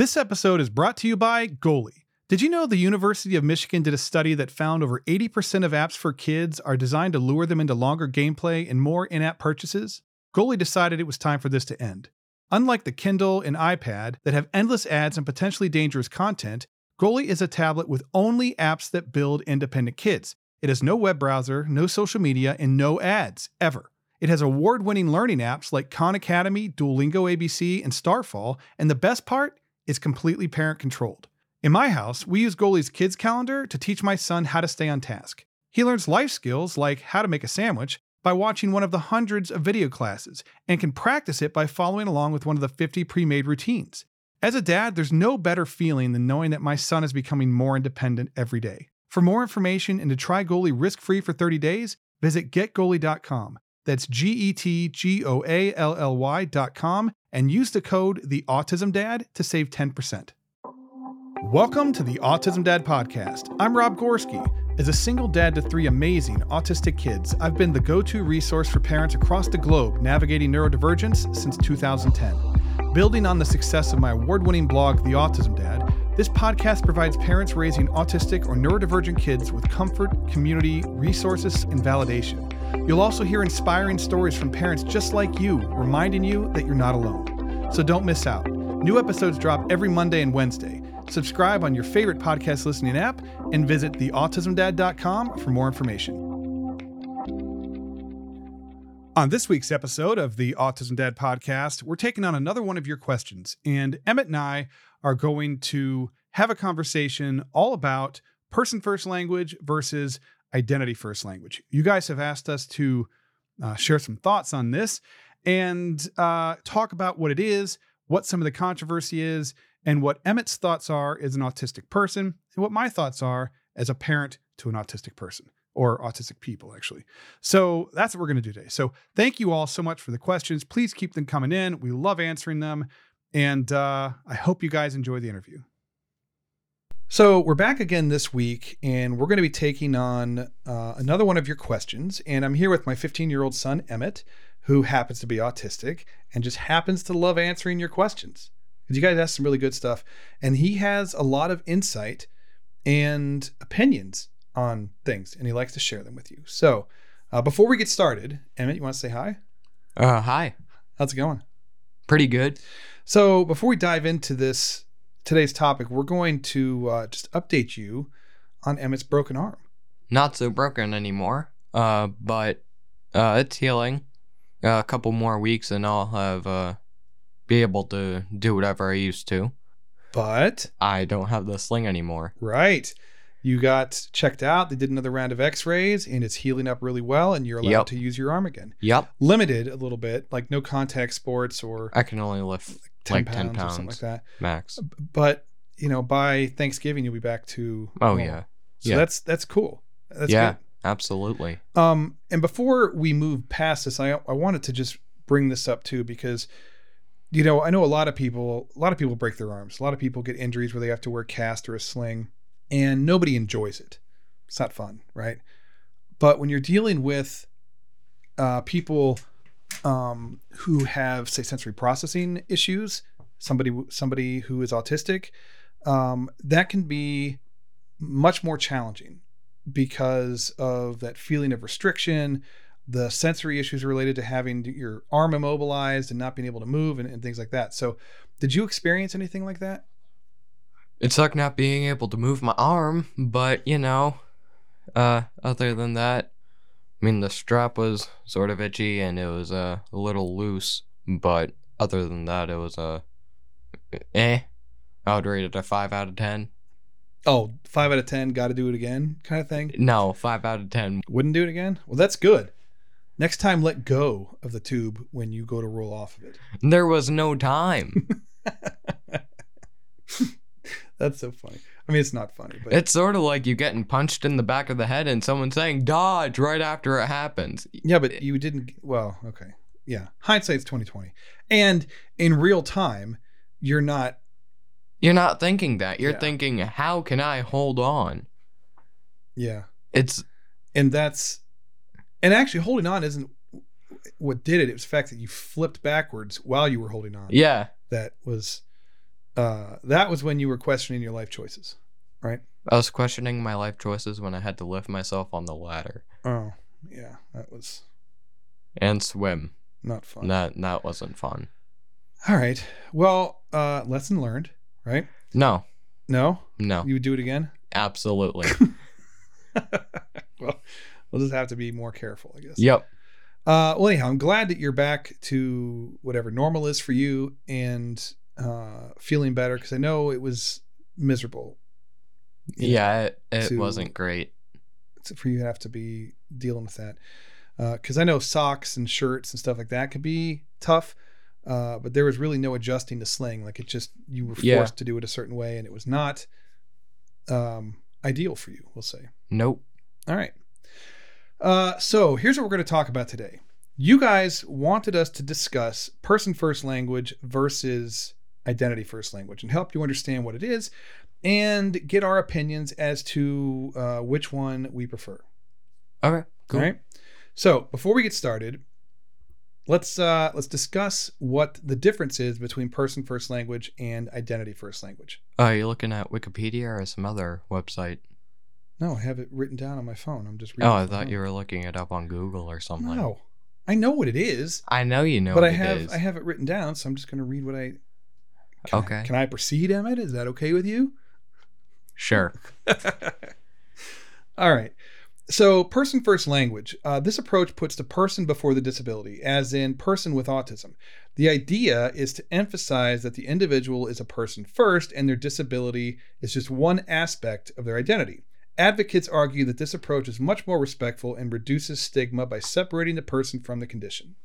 This episode is brought to you by Goally. Did you know the University of Michigan did a study that found over 80% of apps for kids are designed to lure them into longer gameplay and more in app purchases? Goally decided it was time for this to end. Unlike the Kindle and iPad that have endless ads and potentially dangerous content, Goally is a tablet with only apps that build independent kids. It has no web browser, no social media, and no ads, ever. It has award winning learning apps like Khan Academy, Duolingo ABC, and Starfall, and the best part is completely parent controlled. In my house, we use Goally's kids calendar to teach my son how to stay on task. He learns life skills like how to make a sandwich by watching one of the hundreds of video classes and can practice it by following along with one of the 50 pre made routines. As a dad, there's no better feeling than knowing that my son is becoming more independent every day. For more information and to try Goally risk free for 30 days, visit getgoally.com. That's G E T G O A L L Y.com and use the code The Autism Dad to save 10%. Welcome to the Autism Dad Podcast. I'm Rob Gorski. As a single dad to three amazing autistic kids, I've been the go to resource for parents across the globe navigating neurodivergence since 2010. Building on the success of my award winning blog, The Autism Dad, this podcast provides parents raising autistic or neurodivergent kids with comfort, community, resources, and validation. You'll also hear inspiring stories from parents just like you, reminding you that you're not alone. So don't miss out. New episodes drop every Monday and Wednesday. Subscribe on your favorite podcast listening app and visit theautismdad.com for more information. On this week's episode of the Autism Dad podcast, we're taking on another one of your questions. And Emmett and I are going to have a conversation all about person first language versus identity first language. You guys have asked us to uh, share some thoughts on this and uh, talk about what it is, what some of the controversy is, and what Emmett's thoughts are as an autistic person, and what my thoughts are as a parent to an autistic person or autistic people, actually. So that's what we're going to do today. So thank you all so much for the questions. Please keep them coming in. We love answering them. And uh, I hope you guys enjoy the interview. So we're back again this week, and we're going to be taking on uh, another one of your questions. And I'm here with my 15 year old son, Emmett, who happens to be autistic and just happens to love answering your questions. Because you guys ask some really good stuff. And he has a lot of insight and opinions on things, and he likes to share them with you. So uh, before we get started, Emmett, you want to say hi? Uh, hi. How's it going? Pretty good. So before we dive into this today's topic, we're going to uh, just update you on Emmett's broken arm. Not so broken anymore. Uh, but uh, it's healing. Uh, a couple more weeks and I'll have uh, be able to do whatever I used to. But I don't have the sling anymore. right, you got checked out. They did another round of X-rays, and it's healing up really well, and you're allowed Yep. to use your arm again. Yep. Limited a little bit, like no contact sports or I can only lift 10 like pounds, 10 or something like that. max. But you know, by Thanksgiving, you'll be back to Oh, normal. yeah. So Yeah. that's that's cool. That's yeah, good. absolutely. Um, and before we move past this, I I wanted to just bring this up too because, you know, I know a lot of people, a lot of people break their arms. A lot of people get injuries where they have to wear a cast or a sling, and nobody enjoys it. It's not fun, right? But when you're dealing with uh, people um, who have, say, sensory processing issues, somebody somebody who is autistic, um, that can be much more challenging because of that feeling of restriction, the sensory issues related to having your arm immobilized and not being able to move and, and things like that. So, did you experience anything like that? It sucked not being able to move my arm, but you know, uh, other than that, I mean, the strap was sort of itchy and it was uh, a little loose, but other than that, it was uh, eh. I would rate it a 5 out of 10. Oh, five out of 10, got to do it again kind of thing? No, 5 out of 10. Wouldn't do it again? Well, that's good. Next time, let go of the tube when you go to roll off of it. There was no time. That's so funny. I mean, it's not funny, but it's sort of like you getting punched in the back of the head and someone saying dodge right after it happens. yeah, but you didn't. Well, okay, yeah. Hindsight's twenty twenty, and in real time, you're not. You're not thinking that. You're Yeah. thinking, how can I hold on? Yeah, It's and that's, and actually, holding on isn't what did it. It was the fact that you flipped backwards while you were holding on. yeah. that was uh, that was when you were questioning your life choices, right? I was questioning my life choices when I had to lift myself on the ladder Oh, yeah, that was and swim. not fun. That that wasn't fun. All right. Well, uh, lesson learned, right? No, No, no, you would do it again. absolutely. well, we'll just have to be more careful, I guess. yep. Uh, well, anyhow, I'm glad that you're back to whatever normal is for you and uh, feeling better because I know it was miserable. you know, Yeah, it, it to- wasn't great. for you to have to be dealing with that. Because I know socks and shirts and stuff like that could be tough, uh, but there was really no adjusting to sling. Like it just you were forced Yeah. to do it a certain way, and it was not um, ideal for you. We'll say. Nope. All right. Uh, so here's what we're going to talk about today. You guys wanted us to discuss person first language versus identity first language and help you understand what it is and get our opinions as to uh, which one we prefer. Okay. Cool. All right. So before we get started, let's uh, let's discuss what the difference is between person first language and identity first language. Oh, you looking at Wikipedia or some other website? No, I have it written down on my phone. I'm just reading. Oh. I thought you were looking it up on Google or something. No, I know what it is. I know you know but what I have is. I have it written down, so I'm just going to read what I. Can I- Okay. can I proceed, Emmett? Is that okay with you? Sure. All right. So, person first language. Uh, this approach puts the person before the disability, as in person with autism. The idea is to emphasize that the individual is a person first and their disability is just one aspect of their identity. Advocates argue that this approach is much more respectful and reduces stigma by separating the person from the condition.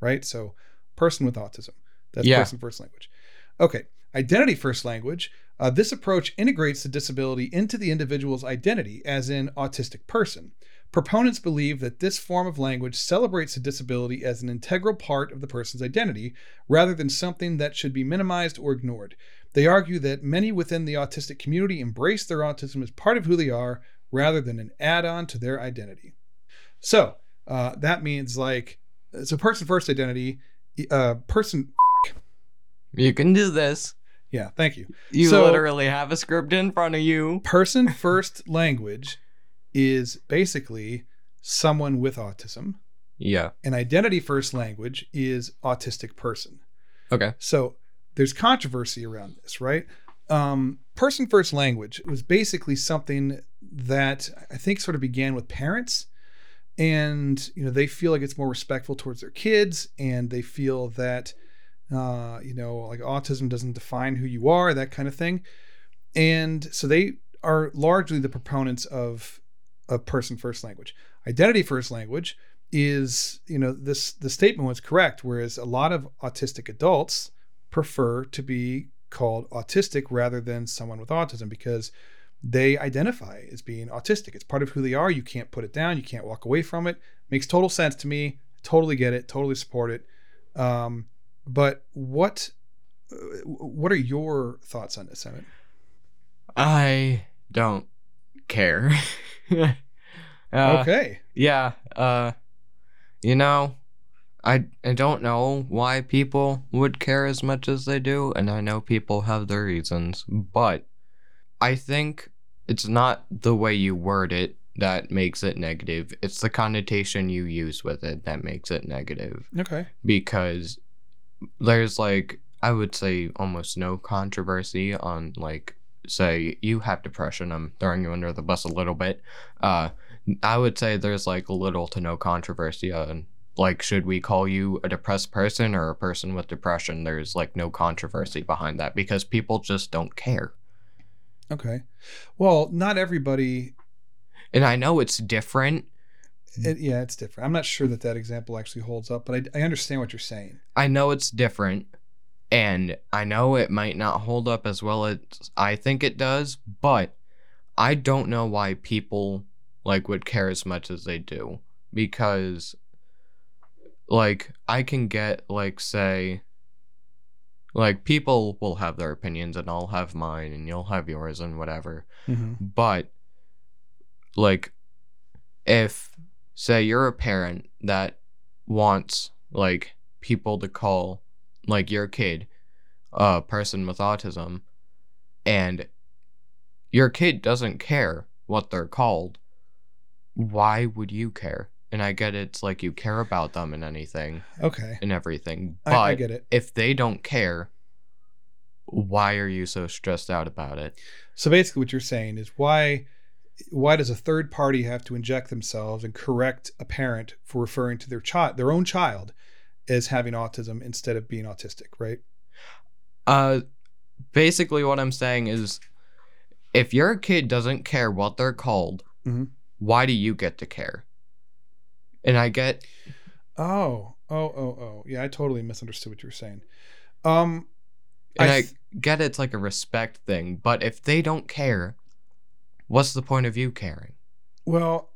Right? So, person with autism. That's Yeah. person first language. Okay. Identity first language. Uh, this approach integrates the disability into the individual's identity, as in autistic person. Proponents believe that this form of language celebrates the disability as an integral part of the person's identity, rather than something that should be minimized or ignored. They argue that many within the autistic community embrace their autism as part of who they are, rather than an add on to their identity. So, uh, that means like, it's a person first identity, uh, person, You can do this. yeah, thank you. You So- literally have a script in front of you. person first language is basically someone with autism Yeah. and identity first language is autistic person Okay. so there's controversy around this right um, person first language was basically something that i think sort of began with parents and you know they feel like it's more respectful towards their kids and they feel that uh, you know like autism doesn't define who you are that kind of thing. And so they are largely the proponents of a person first language. Identity first language is you know this the statement was correct whereas a lot of autistic adults prefer to be called autistic rather than someone with autism because they identify as being autistic. It's part of who they are. You can't put it down. You can't walk away from it. Makes total sense to me. Totally get it. Totally support it. Um, but what what are your thoughts on this Emmett? I don't care. uh, okay Yeah. Uh, you know, I I don't know why people would care as much as they do, and I know people have their reasons, but I think it's not the way you word it that makes it negative. It's the connotation you use with it that makes it negative. okay because there's like I would say almost no controversy on like say you have depression. I'm throwing you under the bus a little bit. Uh, I would say there's like little to no controversy on like should we call you a depressed person or a person with depression? There's like no controversy behind that because people just don't care. okay well not everybody And I know it's different. It, yeah it's different i'm not sure that that example actually holds up but I, I understand what you're saying I know it's different, and I know it might not hold up as well as I think it does, but I don't know why people like would care as much as they do because like I can get like say like people will have their opinions and I'll have mine and you'll have yours and whatever. mm-hmm. But like if say you're a parent that wants like people to call like your kid a person with autism and your kid doesn't care what they're called, why would you care? And I get it's like you care about them and anything Okay. and everything, but I, I get it. if they don't care, why are you so stressed out about it? So basically what you're saying is why why does a third party have to inject themselves and correct a parent for referring to their child their own child as having autism instead of being autistic, right? Uh, basically, what I'm saying is, if your kid doesn't care what they're called, Mhm. why do you get to care? And I get, Oh, oh, oh, oh. Yeah, I totally misunderstood what you were saying. Um and I I, get it's like a respect thing, but if they don't care, what's the point of you caring? Well,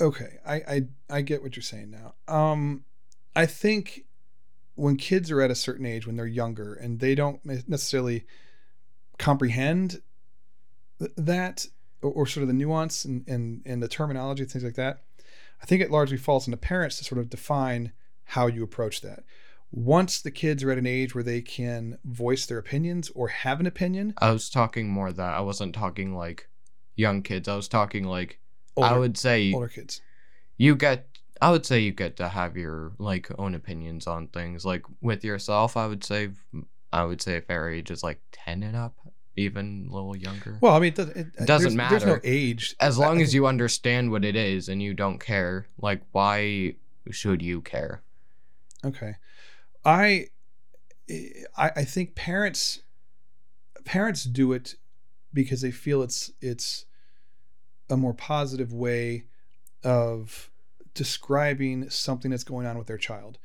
okay, I, I I get what you're saying now. Um, I think when kids are at a certain age, when they're younger, and they don't necessarily comprehend th- that or, or sort of the nuance and, and and the terminology and things like that, I think it largely falls on the parents to sort of define how you approach that. Once the kids are at an age where they can voice their opinions or have an opinion, I was talking more that I wasn't talking like young kids. I was talking like older, I would say older kids. you get I would say you get to have your like own opinions on things. Like with yourself, I would say I would say if our age is like ten and up, even a little younger. Well, I mean, it doesn't, it, Doesn't there's, There's no age. as I- I long as you understand what it is and you don't care, like why should you care? Okay. I eh, I I think parents parents do it because they feel it's it's a more positive way of describing something that's going on with their child.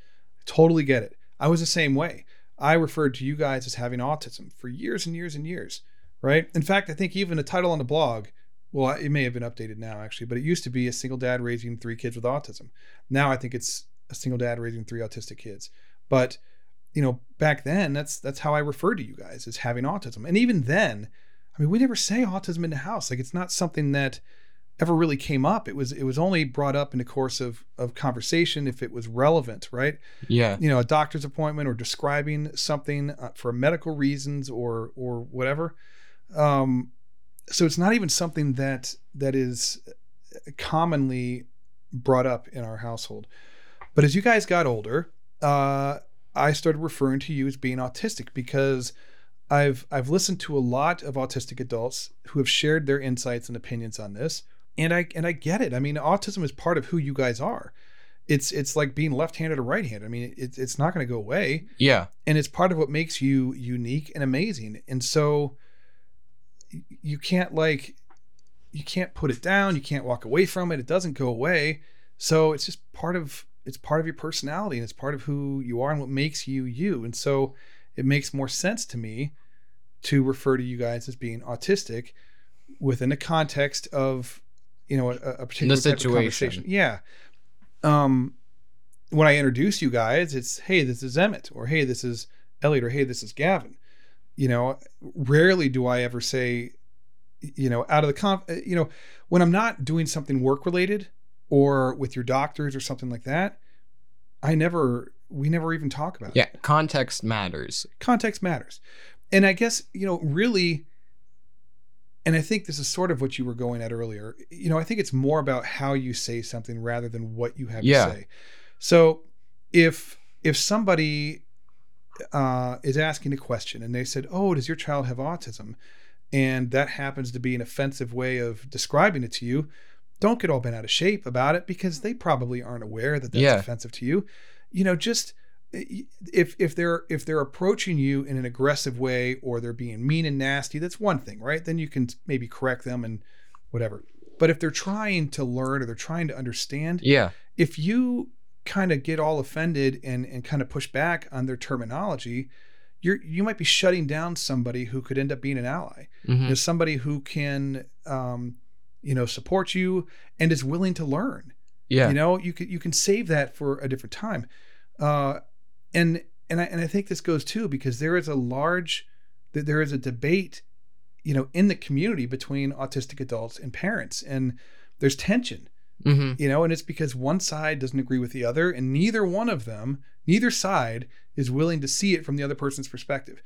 Totally get it. I was the same way. I referred to you guys as having autism for years and years and years, right? In fact, I think even the title on the blog, well, it may have been updated now actually, but it used to be a single dad raising three kids with autism. Now I think it's a single dad raising three autistic kids. But you know, back then that's that's how I referred to you guys as having autism. And even then, I mean, we never say autism in the house. Like it's not something that ever really came up. It was it was only brought up in the course of of conversation if it was relevant, right? Yeah. You know, a doctor's appointment or describing something uh, for medical reasons or or whatever. Um, so it's not even something that that is commonly brought up in our household. But as you guys got older, uh, I started referring to you as being autistic because I've I've listened to a lot of autistic adults who have shared their insights and opinions on this, and I and I get it. I mean, autism is part of who you guys are. It's it's like being left-handed or right-handed. I mean, it's it's not going to go away, Yeah. and it's part of what makes you unique and amazing. And so you can't like you can't put it down. You can't walk away from it. It doesn't go away. So it's just part of it's part of your personality and it's part of who you are and what makes you you. And so it makes more sense to me to refer to you guys as being autistic within the context of you know a, a particular type of situation. conversation. Yeah. Um, when I introduce you guys, it's hey, this is Emmett, or hey, this is Elliot, or hey, this is Gavin. You know, rarely do I ever say, you know, out of the conf, you know, when I'm not doing something work related or with your doctors or something like that, I never, we never even talk about it Yeah. Context matters. context matters. And I guess, you know, really, and I think this is sort of what you were going at earlier. You know, I think it's more about how you say something rather than what you have Yeah. to say. So if if somebody uh, is asking a question and they said, "Oh, does your child have autism?" and that happens to be an offensive way of describing it to you, don't get all bent out of shape about it because they probably aren't aware that that's Yeah. offensive to you. You know, just if if they're if they're approaching you in an aggressive way or they're being mean and nasty, that's one thing, right? Then you can maybe correct them and whatever. But if they're trying to learn or they're trying to understand, Yeah. if you kind of get all offended and and kind of push back on their terminology, you're you might be shutting down somebody who could end up being an ally. hmm You know, somebody who can um, you know support you and is willing to learn. Yeah. You know, you can you can save that for a different time. Uh, and and I and I think this goes too because there is a large there is a debate, you know, in the community between autistic adults and parents, and there's tension hmm you know and it's because one side doesn't agree with the other and neither one of them neither side is willing to see it from the other person's perspective.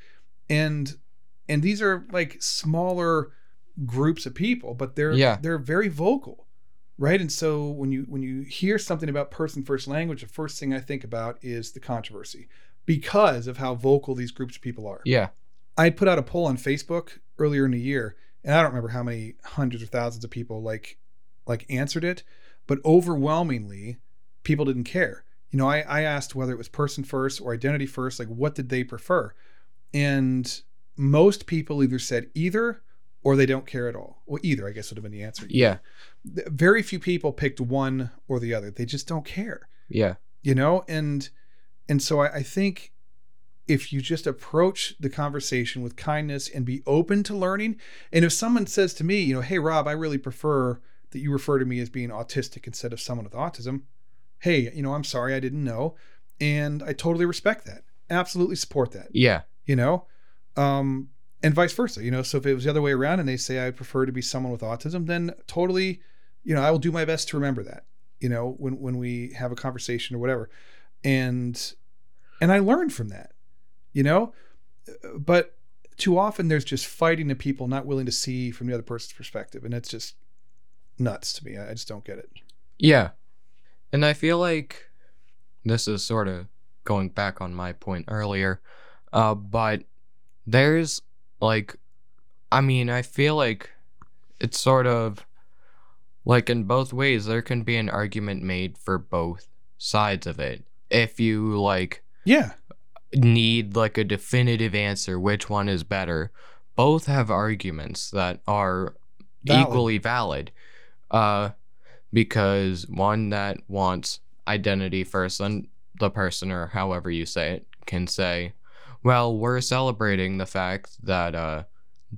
And and these are like smaller groups of people, but they're Yeah. they're very vocal, right? And so when you when you hear something about person first language, the first thing I think about is the controversy because of how vocal these groups of people are. Yeah. I had put out a poll on Facebook earlier in the year, and I don't remember how many hundreds or thousands of people like like answered it, but overwhelmingly, people didn't care. You know, I, I asked whether it was person first or identity first, like what did they prefer? And most people either said either or they don't care at all. Well, either, I guess would have been the answer. Yeah. Very few people picked one or the other. They just don't care Yeah. you know and and so I, I think if you just approach the conversation with kindness and be open to learning and if someone says to me you know hey rob i really prefer that you refer to me as being autistic instead of someone with autism hey you know i'm sorry i didn't know and i totally respect that absolutely support that Yeah. you know um and vice versa you know so if it was the other way around and they say i prefer to be someone with autism then totally you know i will do my best to remember that you know when when we have a conversation or whatever and and i learned from that you know but too often there's just fighting to people not willing to see from the other person's perspective and it's just nuts to me I just don't get it Yeah. And I feel like this is sort of going back on my point earlier. Uh, but there's like, I mean, I feel like it's sort of like in both ways, there can be an argument made for both sides of it. If you like yeah need like a definitive answer, which one is better, both have arguments that are Valid. equally valid. Uh, because one that wants identity first, and the person, or however you say it, can say, well, we're celebrating the fact that uh,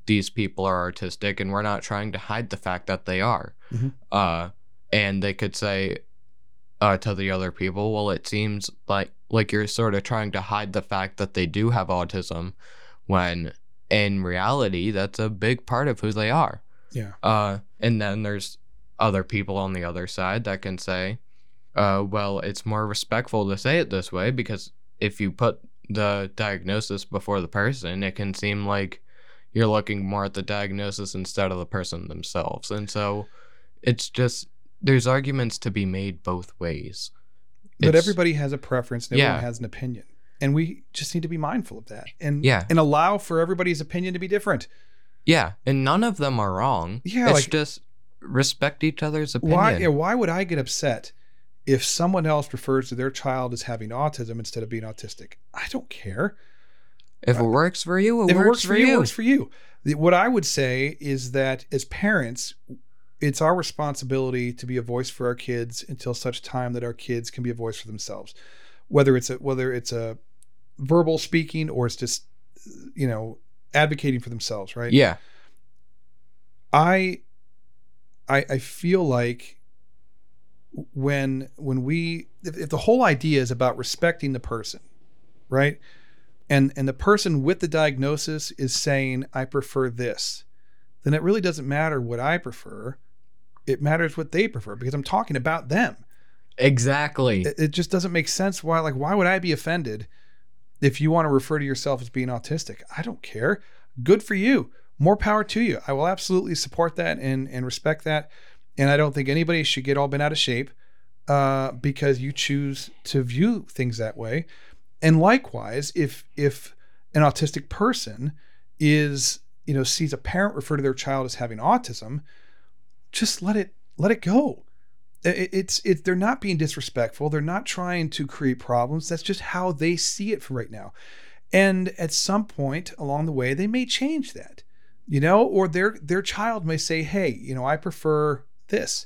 these people are autistic and we're not trying to hide the fact that they are. Mhm. Uh, and they could say uh, to the other people, well, it seems like like you're sort of trying to hide the fact that they do have autism, when in reality, that's a big part of who they are. yeah Uh, and then there's other people on the other side that can say, uh, well, it's more respectful to say it this way because if you put the diagnosis before the person, it can seem like you're looking more at the diagnosis instead of the person themselves. And so it's just, there's arguments to be made both ways. but everybody has a preference and everyone Yeah. has an opinion and we just need to be mindful of that and Yeah. and allow for everybody's opinion to be different Yeah, and none of them are wrong. Yeah, it's like- just respect each other's opinion. why yeah, why would i get upset if someone else refers to their child as having autism instead of being autistic i don't care. If it works for you, it, if works, it works for, you. it works for you. What i would say is that as parents it's our responsibility to be a voice for our kids until such time that our kids can be a voice for themselves. Whether it's a whether it's a verbal speaking or it's just you know advocating for themselves right? Yeah, I, I, I feel like when when we if, if the whole idea is about respecting the person, right, and and the person with the diagnosis is saying I prefer this, then it really doesn't matter what I prefer. It matters what they prefer because I'm talking about them. exactly. It, it just doesn't make sense. Why like why would I be offended if you want to refer to yourself as being autistic? I don't care. Good for you. More power to you. I will absolutely support that and and respect that. And I don't think anybody should get all bent out of shape uh, because you choose to view things that way. And likewise, if if an autistic person is you know sees a parent refer to their child as having autism, just let it let it go. It- It's it they're not being disrespectful. They're not trying to create problems. That's just how they see it for right now. And at some point along the way, they may change that, you know, or their their child may say, "Hey, you know, I prefer this,"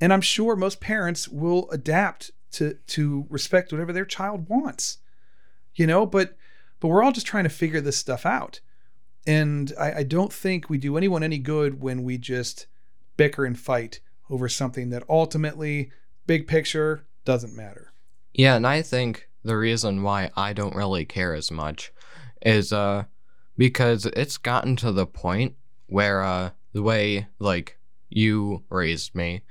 and I'm sure most parents will adapt to to respect whatever their child wants, you know. But but we're all just trying to figure this stuff out, and I, I don't think we do anyone any good when we just bicker and fight over something that ultimately, big picture, doesn't matter. Yeah, and I think the reason why I don't really care as much is uh because it's gotten to the point where uh the way like you raised me,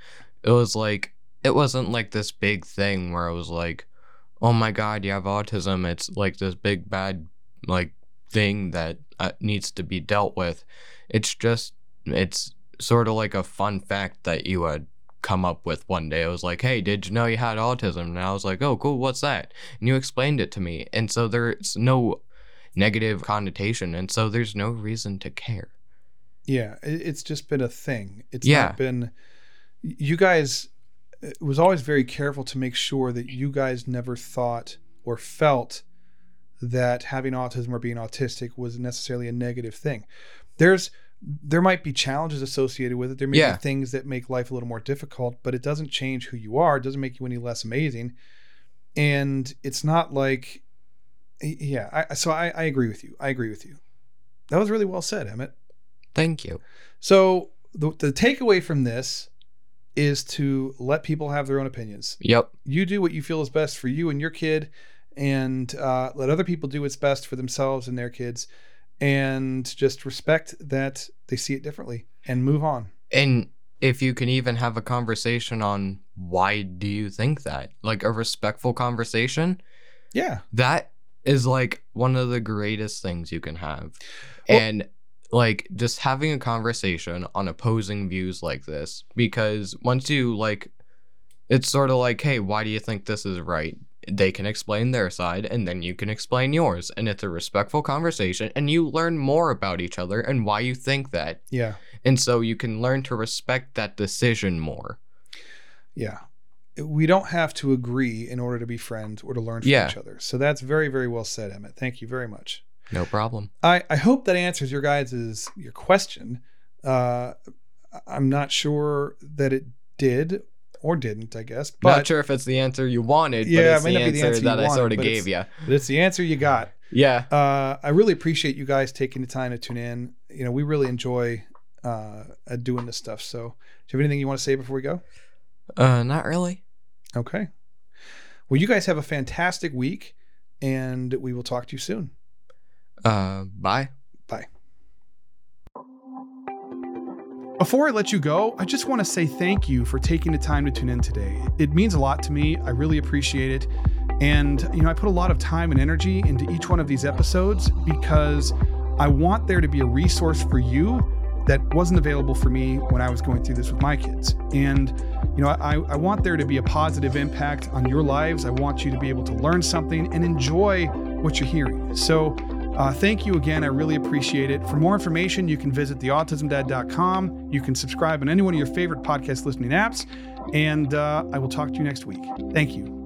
it was like it wasn't like this big thing where I was like, oh my god, you have autism. It's like this big bad like thing that uh, needs to be dealt with. It's just, it's sort of like a fun fact that you had come up with one day. I was like, hey, did you know you had autism? And I was like, oh, cool, what's that? And you explained it to me. And so there's no negative connotation. And so there's no reason to care. Yeah, it's just been a thing. It's Yeah. not been. You guys was always very careful to make sure that you guys never thought or felt that having autism or being autistic was necessarily a negative thing. There's there might be challenges associated with it. There may Yeah. be things that make life a little more difficult, but it doesn't change who you are. It doesn't make you any less amazing. And it's not like, yeah. I, so I, I agree with you. I agree with you. That was really well said, Emmett. Thank you. So the, the takeaway from this is to let people have their own opinions. Yep. You do what you feel is best for you and your kid, and uh, let other people do what's best for themselves and their kids, and just respect that they see it differently and move on. And if you can even have a conversation on why do you think that, like a respectful conversation, Yeah, that is like one of the greatest things you can have. Well- and like just having a conversation on opposing views like this because once you like it's sort of like hey why do you think this is right they can explain their side and then you can explain yours and it's a respectful conversation and you learn more about each other and why you think that yeah, and so you can learn to respect that decision more yeah. We don't have to agree in order to be friends or to learn from Yeah. each other. So that's very, very well said, Emmett. Thank you very much. No problem I, I hope that answers your guys' your question. Uh, I'm not sure that it did or didn't, I guess, but not sure if it's the answer you wanted Yeah, but it it's may the be the answer, answer that i sort of gave you but it's the answer you got. yeah Uh, I really appreciate you guys taking the time to tune in. You know, we really enjoy uh, doing this stuff. So, do you have anything you want to say before we go? uh not really Okay. Well, you guys have a fantastic week, and we will talk to you soon. Uh bye Bye. Before I let you go, I just want to say thank you for taking the time to tune in today. It means a lot to me. I really appreciate it. And, you know, I put a lot of time and energy into each one of these episodes because I want there to be a resource for you that wasn't available for me when I was going through this with my kids. And, you know, I, I want there to be a positive impact on your lives. I want you to be able to learn something and enjoy what you're hearing. So, uh, thank you again. I really appreciate it. For more information, you can visit theautismdad.com. You can subscribe on any one of your favorite podcast listening apps. And uh, I will talk to you next week. Thank you.